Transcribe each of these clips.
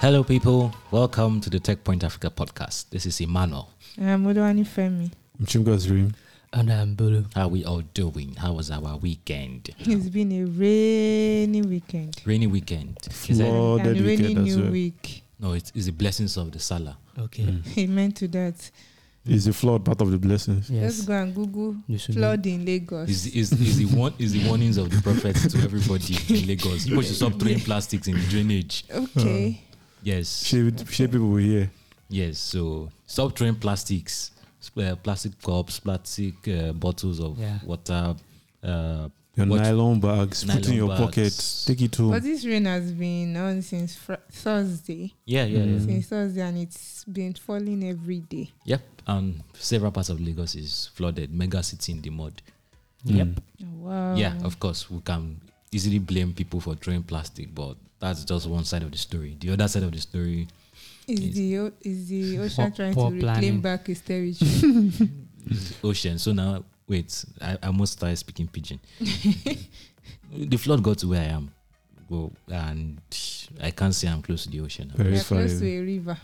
Hello, people. Welcome to the TechPoint Africa podcast. This is Emmanuel. I'm Oluwanifemi. I'm Chimgozirim. And I'm Bulu. How are we all doing? How was our weekend? It's been a rainy weekend. Rainy weekend. Is it? And that rainy weekend as new well. week. No, it's, it's the blessings of the Salah. Okay. Mm. Amen to that. Is the flood part of the blessings? Yes. Let's go and Google You should know. flood in Lagos. Is is is the one is the warnings of the prophet to everybody in Lagos? People should stop throwing plastics in the drainage. okay. Yes, Share, share people will hear. yes. So stop throwing plastics, uh, plastic cups, plastic uh, bottles of Yeah. water. Uh, Your What- nylon bags, put in your bags. pocket, take it home. But this rain has been on since fr- Thursday. yeah, yeah, yeah. Mm. Since Thursday, and it's been falling every day. Yep. And several parts of Lagos is flooded. Mega city in the mud. Yep. Mm. Wow. Yeah, of course, we can easily blame people for throwing plastic, but that's just one side of the story. The other side of the story Is Is- the o- is the ocean Poor- trying poor to reclaim planning. back its territory? ocean. So now, wait, I, I must start speaking pidgin. the flood got to where I am, go, and I can't say I'm close to the ocean. Very We're far. close to a river.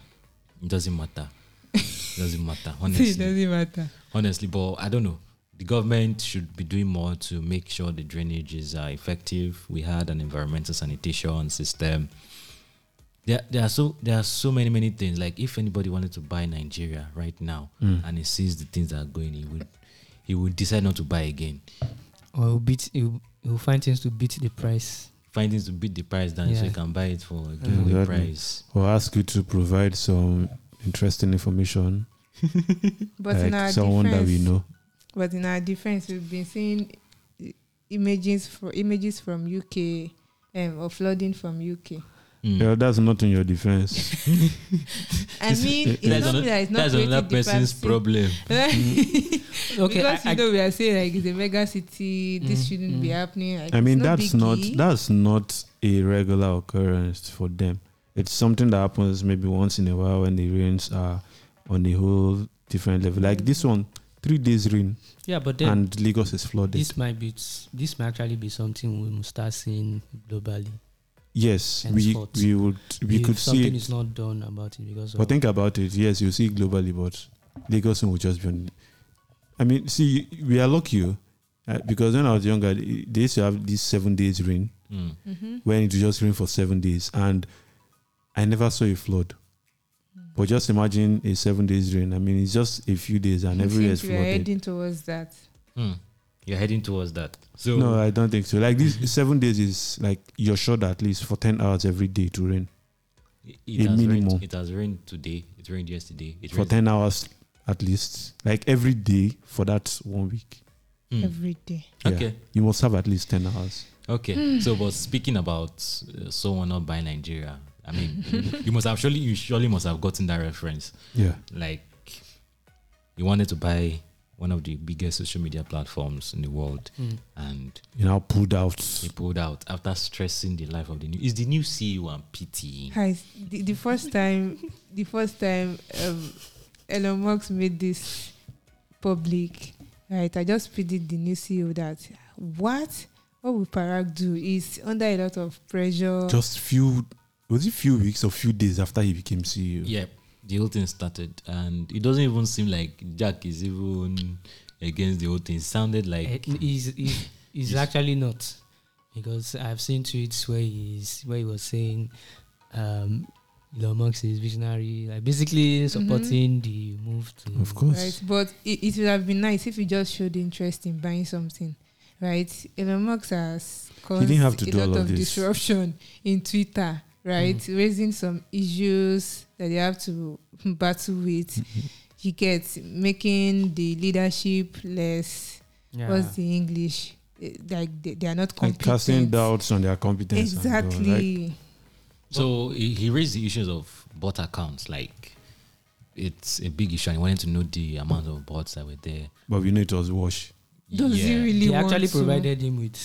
It doesn't matter. It doesn't matter, it honestly. doesn't matter. honestly, but I don't know. The government should be doing more to make sure the drainages are effective. We had an environmental sanitation system. There, there are so there are so many many things. Like if anybody wanted to buy Nigeria right now Mm. and he sees the things that are going, he would he would decide not to buy again. Or he'll beat he'll, he'll find things to beat the price. Find things to beat the price down so Yeah. you can buy it for a giveaway Exactly. price. Or ask you to provide some interesting information, But in our like someone defense, that we know. But in our defense, we've been seeing images for images from UK um, of flooding from UK. Mm. Yeah, that's not in your defense. I mean, it's That's, not ano- that it's not that's another creating person's vaccine. problem. Okay, because I, you know we are saying like it's a mega city. This Mm, shouldn't be mm. happening. Like, I mean, it's that's not biggie. that's not a regular occurrence for them. It's something that happens maybe once in a while when the rains are on a whole different level. Like this one, three days rain yeah, but then and Lagos is flooded. this might be this might actually be something we must start seeing globally. yes, we henceforth. we would we if could see something it. is not done about it because But think about it. Yes, you see it globally, but Lagos will just be. On, I mean, see, we are lucky uh, because when I was younger, they used to have these seven days rain Mm. Mhm. when it just rain for seven days, and I never saw a flood. But just imagine a seven days rain. I mean, it's just a few days, and I everywhere is think we are heading towards that. Mm. You're heading towards that. So No, I don't think so. Like this, seven days is like you're sure that at least for ten hours every day to rain It, A it has minimum. rained. It has rained today. It rained yesterday. It for rains- ten hours at least, like every day for that one week. Mm. Every day. Yeah. Okay. You must have at least ten hours. Okay. so, but speaking about uh, someone not buying Nigeria, I mean, you must have surely you surely must have gotten that reference. Yeah. Like, you wanted to buy one of the biggest social media platforms in the world, Mm. and you know, pulled out. he pulled out after stressing the life of the new. Is the new CEO and PT? Guys, the, the first time, the first time um, Elon Musk made this public, right? I just pitied the new CEO that what what will Parag do? Is under a lot of pressure. Just few, was it few weeks or few days after he became CEO? Yeah, the whole thing started, and it doesn't even seem like Jack is even against the whole thing. It sounded like Eh, he's, he's, he's actually not because I've seen tweets where he's where he was saying um Elon Musk is visionary, like basically supporting the move to Of course. Right, but it, it would have been nice if he just showed interest in buying something, right? Elon Musk has caused didn't have to a do lot all of of this. disruption in Twitter, right? Mm. Raising some issues that they have to battle with. Mm-hmm. You get making the leadership less. Yeah. What's the English? Eh, Like they, they are not Like competent. casting doubts on their competence. and like- Exactly. So he, he raised the issues of bot accounts. Like it's a big issue. and he wanted to know the amount of bots that were there. but we know it was wash. Does he really they want actually to? provided him with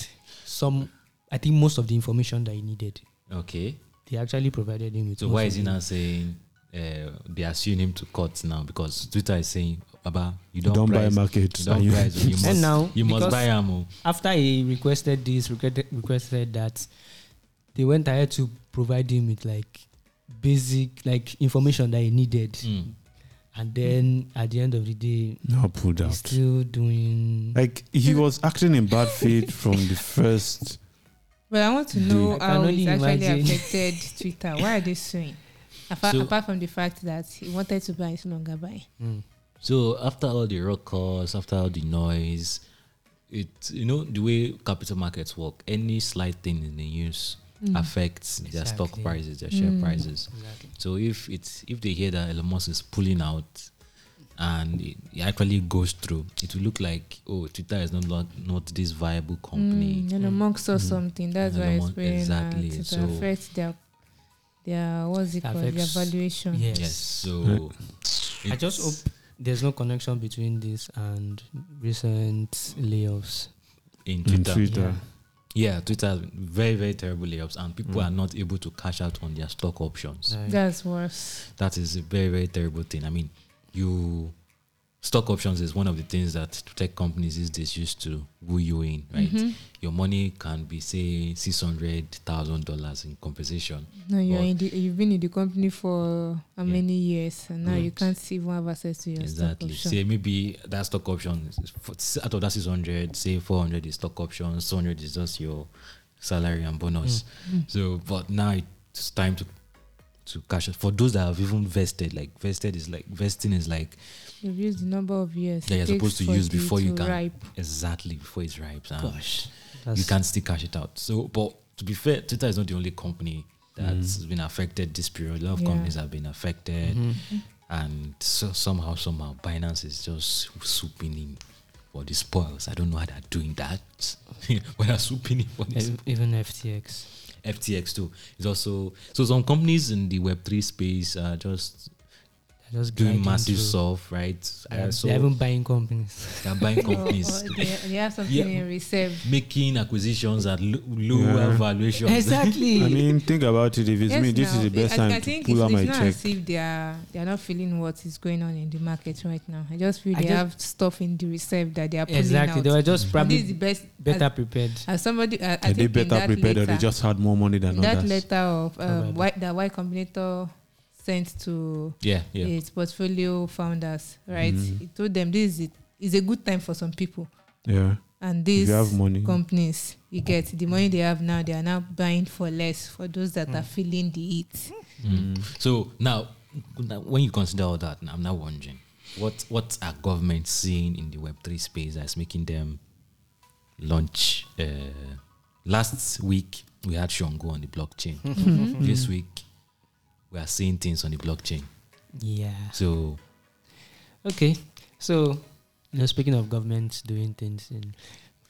some I think most of the information that he needed. Okay. They actually provided him with So why is he the- now saying uh, they are suing him to court now because Twitter is saying, Baba, you don't, Don't, buy price, market. you don't and you- price, you must, And now, you must buy ammo. after he requested this, requested, requested that, they went ahead to provide him with like basic like information that he needed, Mm. and then at the end of the day, Now pulled out. still doing. Like he was acting in bad faith from the first. But I want to know I how only it's actually imagine. affected Twitter. Why are they suing? Apart, So- apart from the fact that he wanted to buy, it's no longer buying. Mm. So after all the ruckus, after all the noise, it you know the way capital markets work. Any slight thing in the news Mm. affects their stock prices, their share Mm. prices. Exactly. So if it's if they hear that Elon Musk is pulling out and it, it actually goes through, it will look like oh Twitter is not not, not this viable company. Mm, Elon Musk saw Mm. something. That's Elon why it's Musk- paying exactly. exactly. It So- affects their their what's it called? Their valuation. Yes. Yes. So I just hope there's no connection between this and recent layoffs. in In Twitter. Twitter. Yeah, Twitter has been very, very terrible layoffs, and people Mm. are not able to cash out on their stock options. Right. That's worse. That is a very, very terrible thing. I mean, you stock options is one of the things that tech companies these days used to woo you in, right? Mhm. Your money can be say six hundred thousand dollars in compensation. No, you're in the, you've been in the company for how Yeah. many years, and now you Mm. can't even have access to your exactly. stock option. Say maybe that stock option is for, out of that six hundred, say four hundred is stock options, two hundred is just your salary and bonus. Mm. So, but now it's time to to cash it for those that have even vested. Like vested is like vesting is like You've used the number of years Yeah, it you're supposed to use before you can- ripe. exactly before it ripes. and Gosh, you that's- can still cash it out. So, but to be fair, Twitter is not the only company that's Mm. been affected this period. A lot of Yeah. companies have been affected, Mhm. and so somehow, somehow, Binance is just swooping in for the spoils. I don't know how they're doing that, but they're swooping in for this. Ev- Even FTX. FTX too It's also so. Some companies in the Web three space are just just doing gliding massive through. stuff, right? They're, Uh, so they're even buying companies. they're buying companies. or they, they have something Yeah. in reserve. making acquisitions at lo- lower Yeah. valuations. exactly. I mean, think about it. If it's me, this is now. the best I, time I to think pull out my not check. as if they are they are not feeling what is going on in the market right now. I just feel I they just- have stuff in the reserve that they are pulling exactly. out. They were just probably this is the best. better As, prepared. as somebody, uh, I Are think they better that prepared or they just had more money than in that others? letter of um, Probably. why, that Y Combinator sent to yeah, yeah. its portfolio founders, right? He told them this is. It's a good time for some people, Yeah. and If these you have money. companies, you get the money they have now. They are now buying for less for those that are feeling the heat. Mm. So now, now, when you consider all that, I'm now wondering what what are governments seeing in the Web three space that's making them launch? Uh, last week we had Shongo on the blockchain. This week we are seeing things on the blockchain. Yeah. So Okay. So, you know, speaking of governments doing things, in,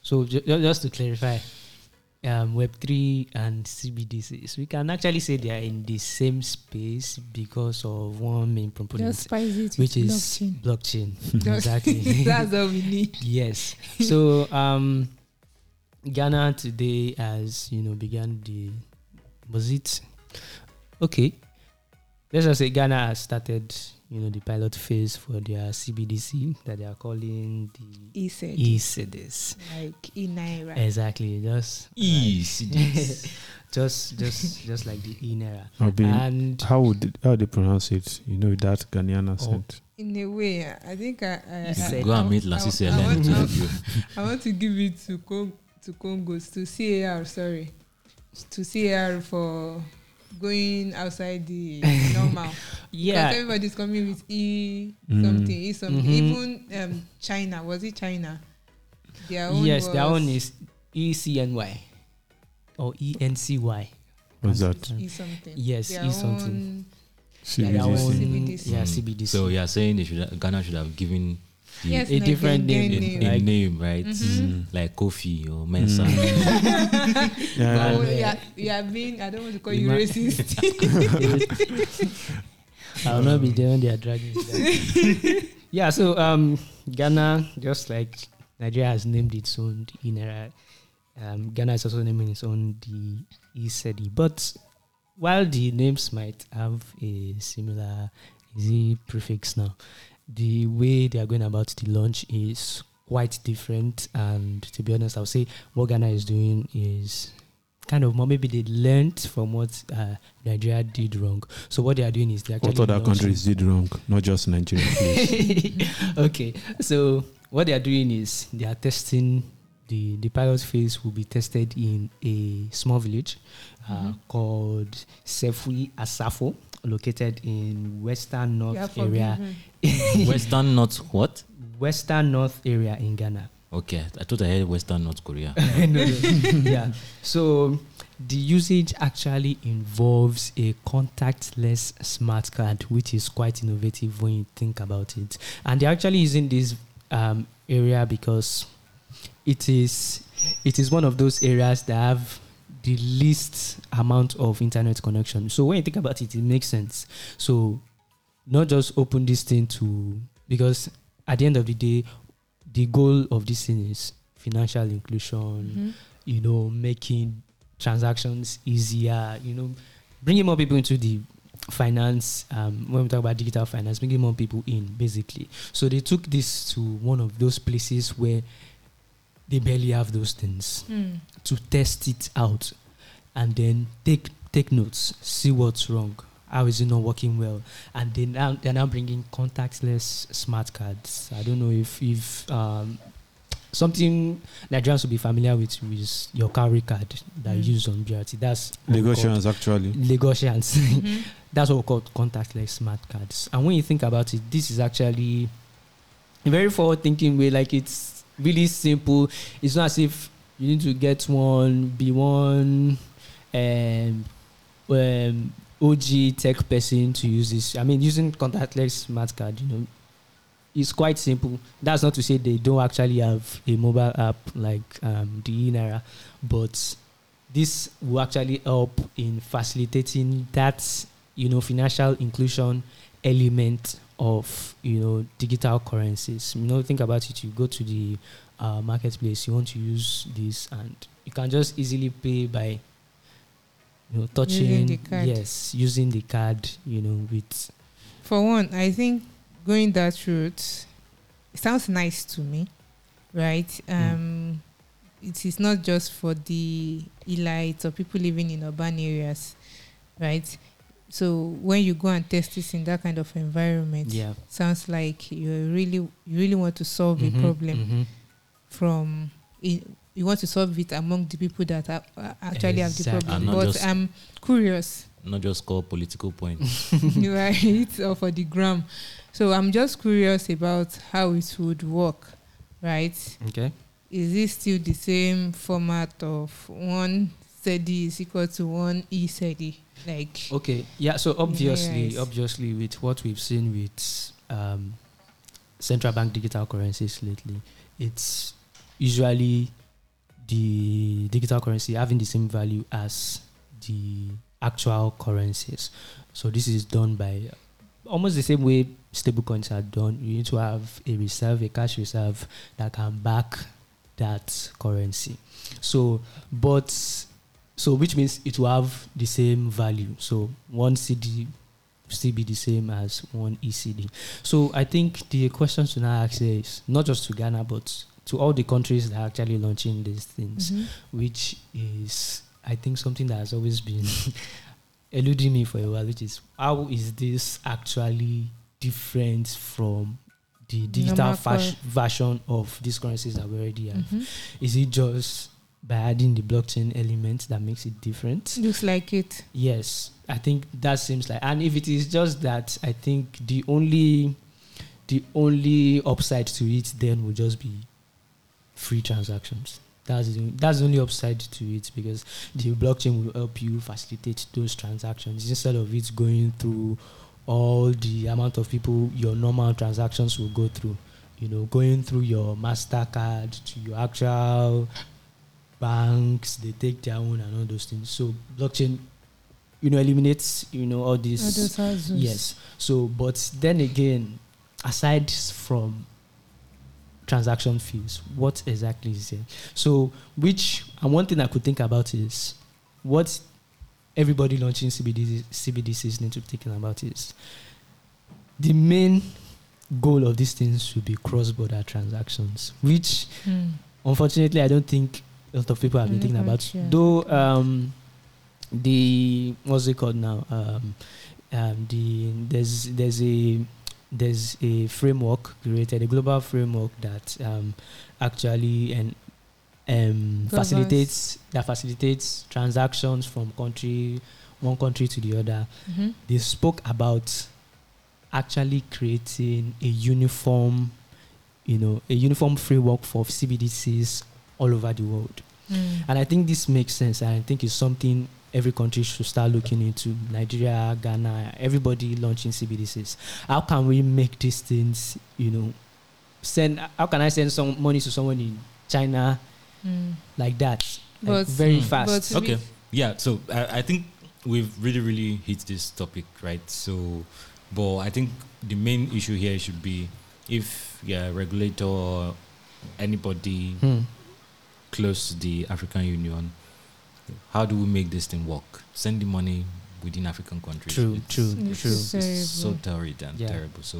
so ju- ju- just to clarify, um, Web three and CBDCs, we can actually say they are in the same space because of one main component, Just it which is blockchain. blockchain. exactly. That's all we need. yes. So, um, Ghana today has you know began the was it okay? Let's just say Ghana has started you know the pilot phase for their CBDC that they are calling the He said, e-cedis. like e naira. Exactly, just easy. just just just like the e naira. And how would they, how they pronounce it? You know that Ghanaian Oh. accent. In a way, I think I, I, I, said- Go I, and meet I- I, I, want, to I, help. I want to give it to Cong- to Congos to CAR. Sorry, to CAR for going outside the normal. yeah. Because yeah, everybody's coming with e Mm. something, e something. Mhm. Even um, China was it China? Their own yes, was their own is ECNY or E ENCY. What's that? e something. Yes, Their E something. own- Their CBDC. own, CBDC. yeah. CBDC. So you're saying they should Ghana should have given the Yes, A different Nigerian name. a, name. a Like- name, right? Mhm. Mm. Like Kofi or Mensa. Mm. Yeah. Oh, And, uh, yeah, yeah, being, I don't want to call the you racist. I'll not be there when they are dragging it yeah, so um, Ghana, just like Nigeria has named its own eNaira, um, Ghana is also naming its own the e-Cedi. But while the names might have a similar easy prefix now, the way they are going about the launch is quite different. And to be honest, I'll say what Ghana is doing is kind of more maybe they learned from what uh, Nigeria did wrong. So what they are doing is they actually What other countries did wrong? Not just Nigeria, please. okay, so what they are doing is they are testing the the pilot phase will be tested in a small village uh, Mhm. called Sefwi Asafo, located in western north Yeah, area, forgiven. Western North what? western north area in Ghana. Okay, I thought I heard Western North Korea. no, no. yeah. So the usage actually involves a contactless smart card, which is quite innovative when you think about it. And they're actually using this um, area because it is it is one of those areas that have the least amount of internet connection. So when you think about it, it makes sense. So not just open this thing to because at the end of the day, the goal of this thing is financial inclusion Mhm. you know, making transactions easier, you know, bringing more people into the finance. Um, when we talk about digital finance, bringing more people in, basically. So they took this to one of those places where they barely have those things Mm. to test it out, and then take take notes, see what's wrong. How is it not working well? And then now they're now bringing contactless smart cards. I don't know if if um, something Nigerians will be familiar with is your carry card that Mm. you use on BRT. That's what Lagosians, actually. Lagosians. Mhm. That's what we call contactless smart cards. And when you think about it, this is actually a very forward thinking way. Like it's really simple. It's not as if you need to get one, be one um, um, OG tech person to use this. I mean, using contactless smart card, you know, it's quite simple. That's not to say they don't actually have a mobile app like um, the eNaira, but this will actually help in facilitating that you know financial inclusion element of you know digital currencies. You know, think about it. You go to the uh, marketplace, you want to use this, and you can just easily pay by you know touching the card. yes using the card you know with For one, I think going that route it sounds nice to me, right? Mm. Um, it is not just for the elites or people living in urban areas, right? So when you go and test this in that kind of environment, yeah sounds like you really you really want to solve Mhm, a problem mhm. from i- you want to solve it among the people that are, uh, actually have the problem. But I'm curious Not just call political points. right or for the gram so i'm just curious about how it would work right okay is it still the same format of one steady is equal to one e like Okay, yeah. So obviously, Yes. obviously, with what we've seen with um, central bank digital currencies lately, it's usually the digital currency having the same value as the actual currencies. So this is done by almost the same way stable coins are done. You need to have a reserve, a cash reserve that can back that currency. So, but so which means it will have the same value. So one cedi will still be the same as one e-cedi. So I think the question to now ask is not just to Ghana but to all the countries that are actually launching these things, Mhm. which is I think something that has always been eluding me for a while, which is how is this actually different from the digital fash- version of these currencies that we already have? Mhm. Is it just by adding the blockchain element that makes it different? looks like it Yes, I think that seems like, and if it is just that, I think the only, the only upside to it then will just be free transactions. That's the, that's the only upside to it because the blockchain will help you facilitate those transactions instead of it going through all the amount of people your normal transactions will go through. You know, going through your Mastercard to your actual banks, they take their own and all those things. So blockchain, you know, eliminates you know all these. Yes. So, but then again, aside from transaction fees, what exactly is it? So, which and one thing I could think about is what everybody launching CBD CBDCs need to be thinking about is the main goal of these things should be cross-border transactions, which Hmm. unfortunately I don't think a lot of people have been thinking about. Though um, the what's it called now? Um, um, the there's there's a there's a framework created, a global framework that um, actually and um, facilitates that facilitates transactions from country one country to the other. Mhm. They spoke about actually creating a uniform, you know, a uniform framework for CBDCs all over the world. Mm. And I think this makes sense. And I think it's something every country should start looking into. Nigeria, Ghana, everybody launching CBDCs. How can we make these things, you know, send? How can I send some money to someone in China Mm. like that, like But- very Mm. fast? but- Okay. be- Yeah. So I, I think we've really, really hit this topic, right? So, but I think the main issue here should be if yeah, regulator or anybody Hmm. Close to the African Union, how do we make this thing work? Send the money within African countries. True, It's- true, It's true. It's, it's so terrible. terrible and Yeah. terrible. So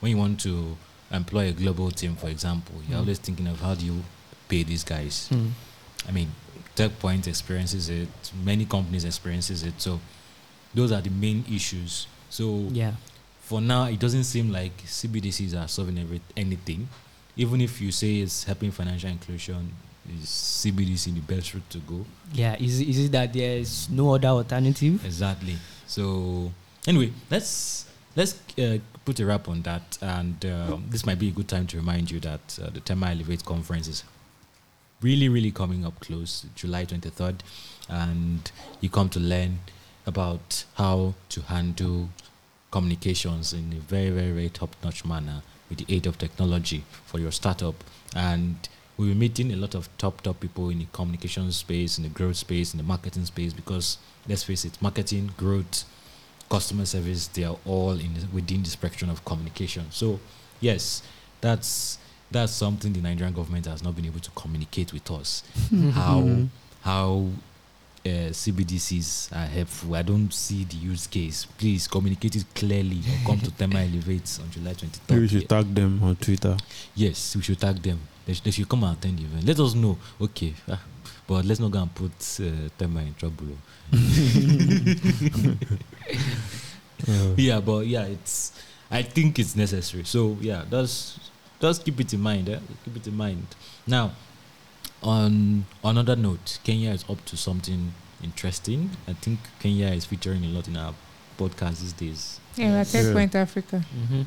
when you want to employ a global team, for example, you're Mm. always thinking of how do you pay these guys. Hmm. I mean, TechPoint experiences it. Many companies experiences it. So those are the main issues. So Yeah. for now, it doesn't seem like CBDCs are solving every, anything. Even if you say it's helping financial inclusion, is CBDC the best route to go? Yeah. Is, is it that there's no other alternative? Exactly. So anyway, let's let's uh, put a wrap on that, and um, this might be a good time to remind you that uh, the Termii Elevate conference is really, really coming up close, July twenty third, and you come to learn about how to handle communications in a very, very, very top notch manner with the aid of technology for your startup. And we'll be meeting a lot of top, top people in the communication space, in the growth space, in the marketing space, because let's face it, marketing, growth, customer service, they are all in the, within the spectrum of communication. So, yes, that's that's something the Nigerian government has not been able to communicate with us. how how uh, CBDCs are helpful. I don't see the use case. Please communicate it clearly or come to Termii Elevates on July 23rd. Maybe we should tag them on Twitter. Yes, we should tag them. They, sh- they should come and attend the event. Let us know. Okay, ah, but let's not go and put uh, Termii in trouble. Uh, yeah, but yeah, it's. I think it's necessary. So yeah, that's just keep it in mind. Eh? Keep it in mind. Now, on another note, Kenya is up to something interesting. I think Kenya is featuring a lot in our podcast these days. Yeah, we're Tech Yeah. Point Africa. Mhm.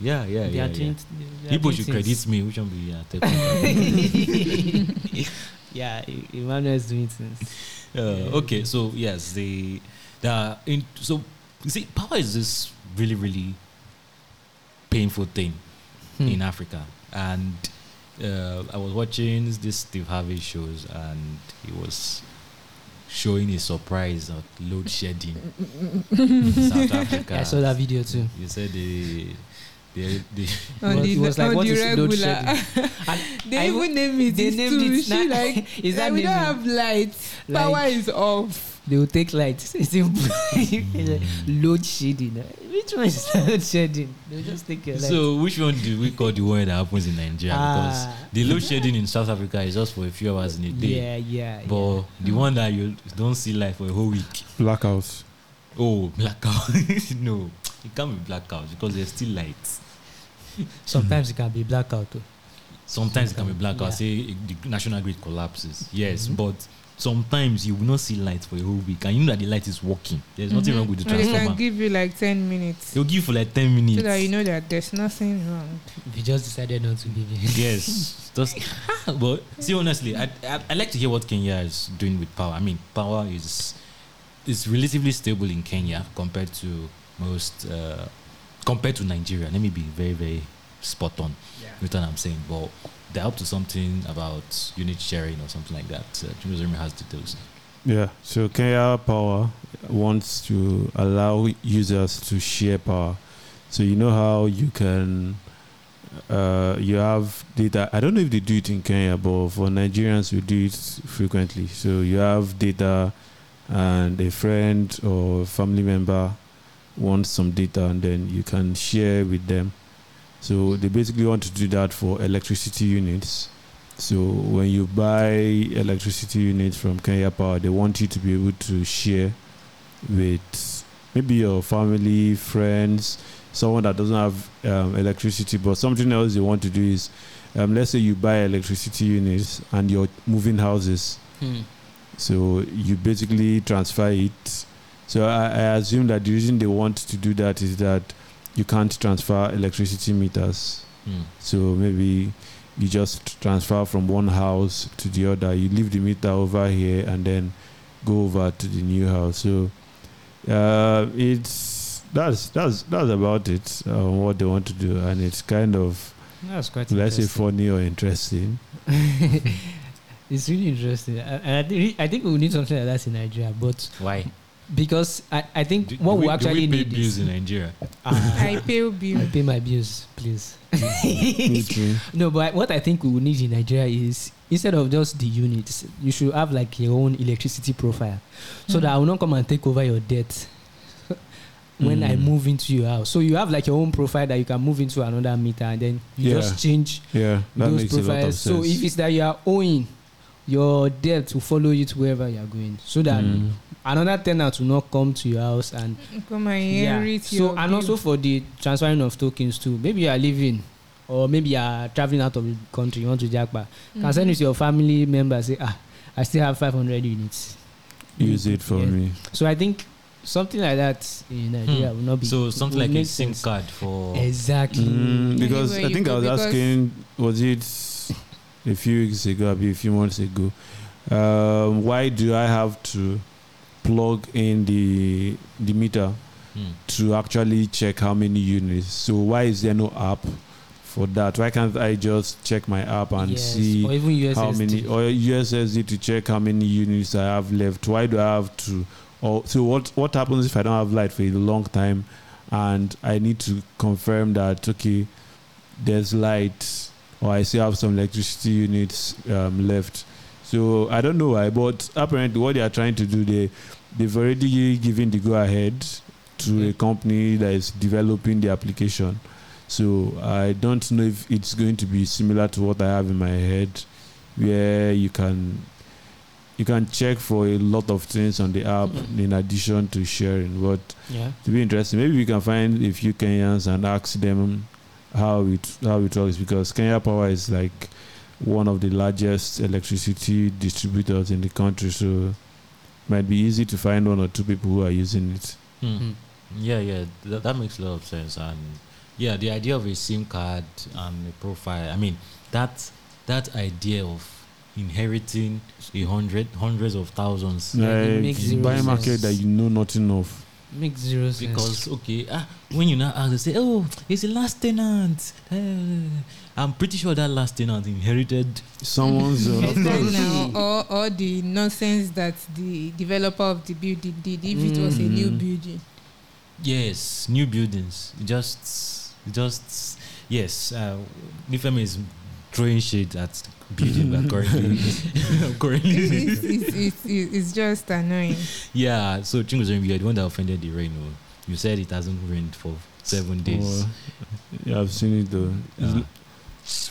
Yeah, yeah, They yeah. are yeah. doing- they are People should credit me. Which one be yeah, take yeah, Emmanuel is doing things. Uh, okay, so yes, the the in so you see, power is this really really painful thing Hmm. in Africa, and uh, I was watching this Steve Harvey shows, and he was showing his surprise of load shedding in South Africa. Yeah, I saw that video too. You said the the the On Well, the, it was like, on what the is load regular. And they I even name it. they it's named too. it She like, is that like we don't naming? have lights. Like- Power is off. They will take light. It's simple. load shedding. Which one is load shedding? They'll just take your light. so which one do we call the one that happens in Nigeria? Because Ah. the load shedding in South Africa is just for a few hours in a day. yeah, yeah. But yeah. the one that you don't see light for a whole week. Blackouts. Oh, blackout. no, it can't be blackout because there's still lights. sometimes it can be blackout. Too. Sometimes it can be blackout. Yeah. Say the national grid collapses. Yes, Mhm. but sometimes you will not see light for a whole week, and you know that the light is working. There's nothing Mhm. wrong with the Or They transformer. can give you like 10 minutes. They'll give you for like ten minutes. So that you know that there's nothing wrong. They just decided not to give you. yes, just but see honestly, I, I I like to hear what Kenya is doing with power. I mean, power is is relatively stable in Kenya compared to most uh, compared to Nigeria. Let me be very very spot on with what I'm saying. But they're up to something about unit sharing or something like that. Uh, Chimgozirim has details. Yeah. So Kenya Power wants to allow users to share power. So you know how you can uh, you have data. I don't know if they do it in Kenya, but for Nigerians we do it frequently. So you have data and a friend or family member wants some data and then you can share with them. So they basically want to do that for electricity units. So when you buy electricity units from Kenya Power, they want you to be able to share with maybe your family, friends, someone that doesn't have um, electricity. But something else they want to do is, um, let's say you buy electricity units and you're moving houses. Hmm. So you basically transfer it. So I, I assume that the reason they want to do that is that you can't transfer electricity meters. Mm. So maybe you just transfer from one house to the other. You leave the meter over here and then go over to the new house. So uh, it's that's that's that's about it. Uh, what they want to do, and it's kind of That's quite let's say funny or interesting. it's really interesting, and and I think I think we need something like that in Nigeria, but Why? because I, I think Do, what do we, we, actually do we pay need bills is in Nigeria? Ah, I pay bill. I pay my bills, please. Me too. no, but what I think we will need in Nigeria is instead of just the units, you should have like your own electricity profile, so Mm. that I will not come and take over your debt when I Mm. move into your house. So you have like your own profile that you can move into another meter, and then you Yeah. just change Yeah, those makes a lot of profiles. So if it's that you are owing, your debt will follow you to wherever you are going, so that Mm. another tenant will not come to your house and Come and yeah. inherit So your and bill. also for the transferring of tokens too. Maybe you are leaving, or maybe you are traveling out of the country. You want to jackpot. Can send it to your family member. Say ah, I still have 500 units. use it for Yeah. me. So I think something like that in Nigeria will not be. So something like a SIM card for. Exactly. Mm, because Anywhere I think I was asking, was it a few weeks ago, maybe a few months ago? Um, why do I have to plug in the the meter Mm. to actually check how many units? So why is there no app for that? Why can't I just check my app and Yes, see how many or USSD to check how many units I have left? Why do I have to? Or so what? What happens if I don't have light for a long time, and I need to confirm that okay, there's light, or I still have some electricity units um, left. So I don't know why, but apparently what they are trying to do, they they've already given the go ahead to a company that is developing the application. So I don't know if it's going to be similar to what I have in my head, where you can you can check for a lot of things on the app Mm. in addition to sharing. But Yeah. to be interesting, maybe we can find a few Kenyans and ask them how it how it works because Kenya Power is like one of the largest electricity distributors in the country, so it might be easy to find one or two people who are using it. Mm. Mm. Yeah, yeah, that, that makes a lot of sense. And yeah, the idea of a SIM card and a profile. I mean, that that idea of inheriting a hundred, hundreds of thousands. Yeah, it like makes you buy a sense. market that you know nothing of. Makes zero sense. Because okay, ah, when you now ask, they say, "Oh, it's the last tenant." Eh, I'm pretty sure that last tenant inherited. Someone's uh, of Yes, now, or, or the nonsense that the developer of the building did if it was a new Mhm. building. Yes, new buildings. Just, just yes. Uh, Nifem is throwing shade at building we're currently currently. it's, it's, it's, it's, it's just annoying. Yeah, so Chingozo, you are the one that offended the rain. oh. You said it hasn't rained for seven days. Oh, yeah, I've seen it though. Uh,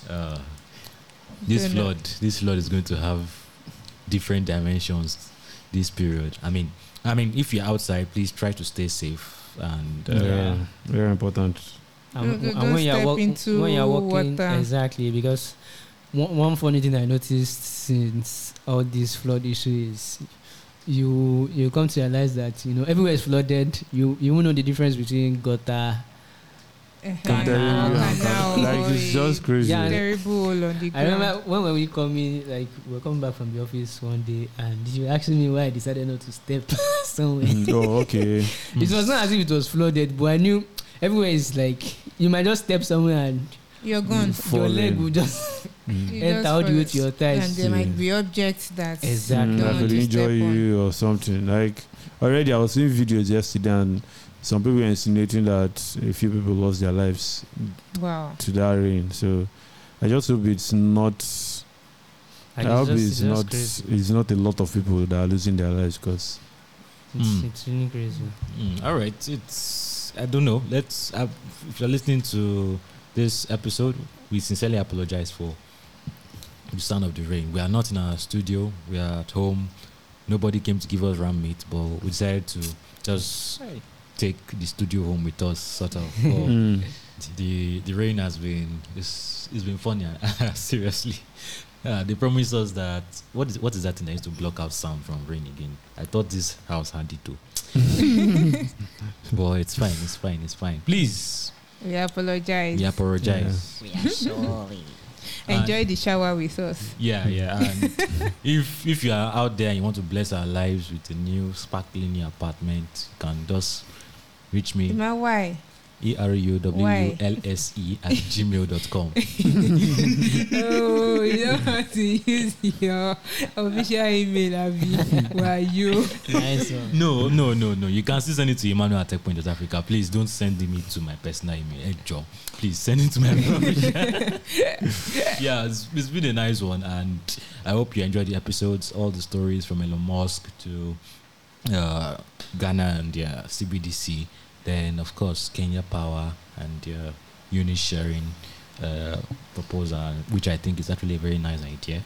uh, this Don't know. flood, this flood is going to have different dimensions this period. I mean, I mean, if you're outside, please try to stay safe and uh, yeah, very important. And, Don't- and when you're step into when you're walking water. exactly because one, one funny thing I noticed since all this flood issue is you you come to realize that you know everywhere is flooded. You you won't know the difference between gutter. Uh-huh. I'm telling you, Or I'm canal like it's just crazy. Yeah, terrible hole on the I remember when when we coming like we were coming back from the office one day and you asked me why I decided not to step somewhere. Mm, oh, okay. It was not as if it was flooded, but I knew everywhere is like you might just step somewhere and You're gone. Mm. your leg Falling. will just Mm. You enter just all the way to your thighs. And thighs. there might be objects that Exactly. Mm, don't I want could to enjoy step on. you or something. Like already, I was seeing videos yesterday, and some people were insinuating that a few people lost their lives Wow. to that rain. So I just hope it's not. And I hope just- it's just not. crazy. It's not a lot of people that are losing their lives because. It's, Mm. it's really crazy. Mm, all right, it's I don't know. Let's uh, if you're listening to this episode, we sincerely apologize for the sound of the rain. We are not in our studio. We are at home. Nobody came to give us ram meat, but we decided to just take the studio home with us, sort of. Mm. the the rain has been it's, it's been funny seriously uh, they promised us that what is what is that thing that used to block out sound from rain again i thought this house had it too but it's fine it's fine it's fine please We apologize. we apologize We are sorry. Enjoy the shower with us. yeah yeah and if if you are out there and you want to bless our lives with a new sparkling new apartment you can just reach me Ima, why? E e-r-u-w-l-s-e at gmail.com oh, you don't have to use your official email, Abby. Why you? Nice one. No, no, no, no. You can still send it to Emmanuel at TechPoint Africa. Please don't send me to my personal email. Hey, Joe, please send it to my Yeah, it's, it's been a nice one, and I hope you enjoyed the episodes. All the stories from Elon Musk to uh, Ghana and their CBDC. Then, of course, Kenya Power and their unit sharing uh, proposal, which I think is actually a very nice idea,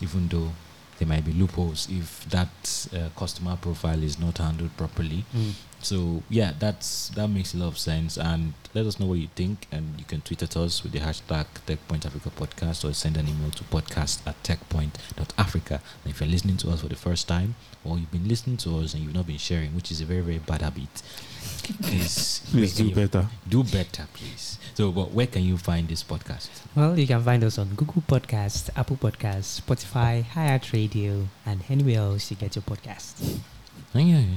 even though there might be loopholes if that uh, customer profile is not handled properly. Mm. So yeah, that's that makes a lot of sense. And let us know what you think. And you can tweet at us with the hashtag TechPoint Africa Podcast or send an email to podcast at techpoint.africa. And if you're listening to us for the first time, or you've been listening to us and you've not been sharing, which is a very very bad habit, please Please do better. Do better, please. So, but where can you find this podcast? Well, you can find us on Google Podcast, Apple Podcast, Spotify, iHeartRadio, and anywhere else you get your podcast.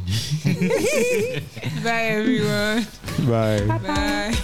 Bye, everyone. Bye. Bye.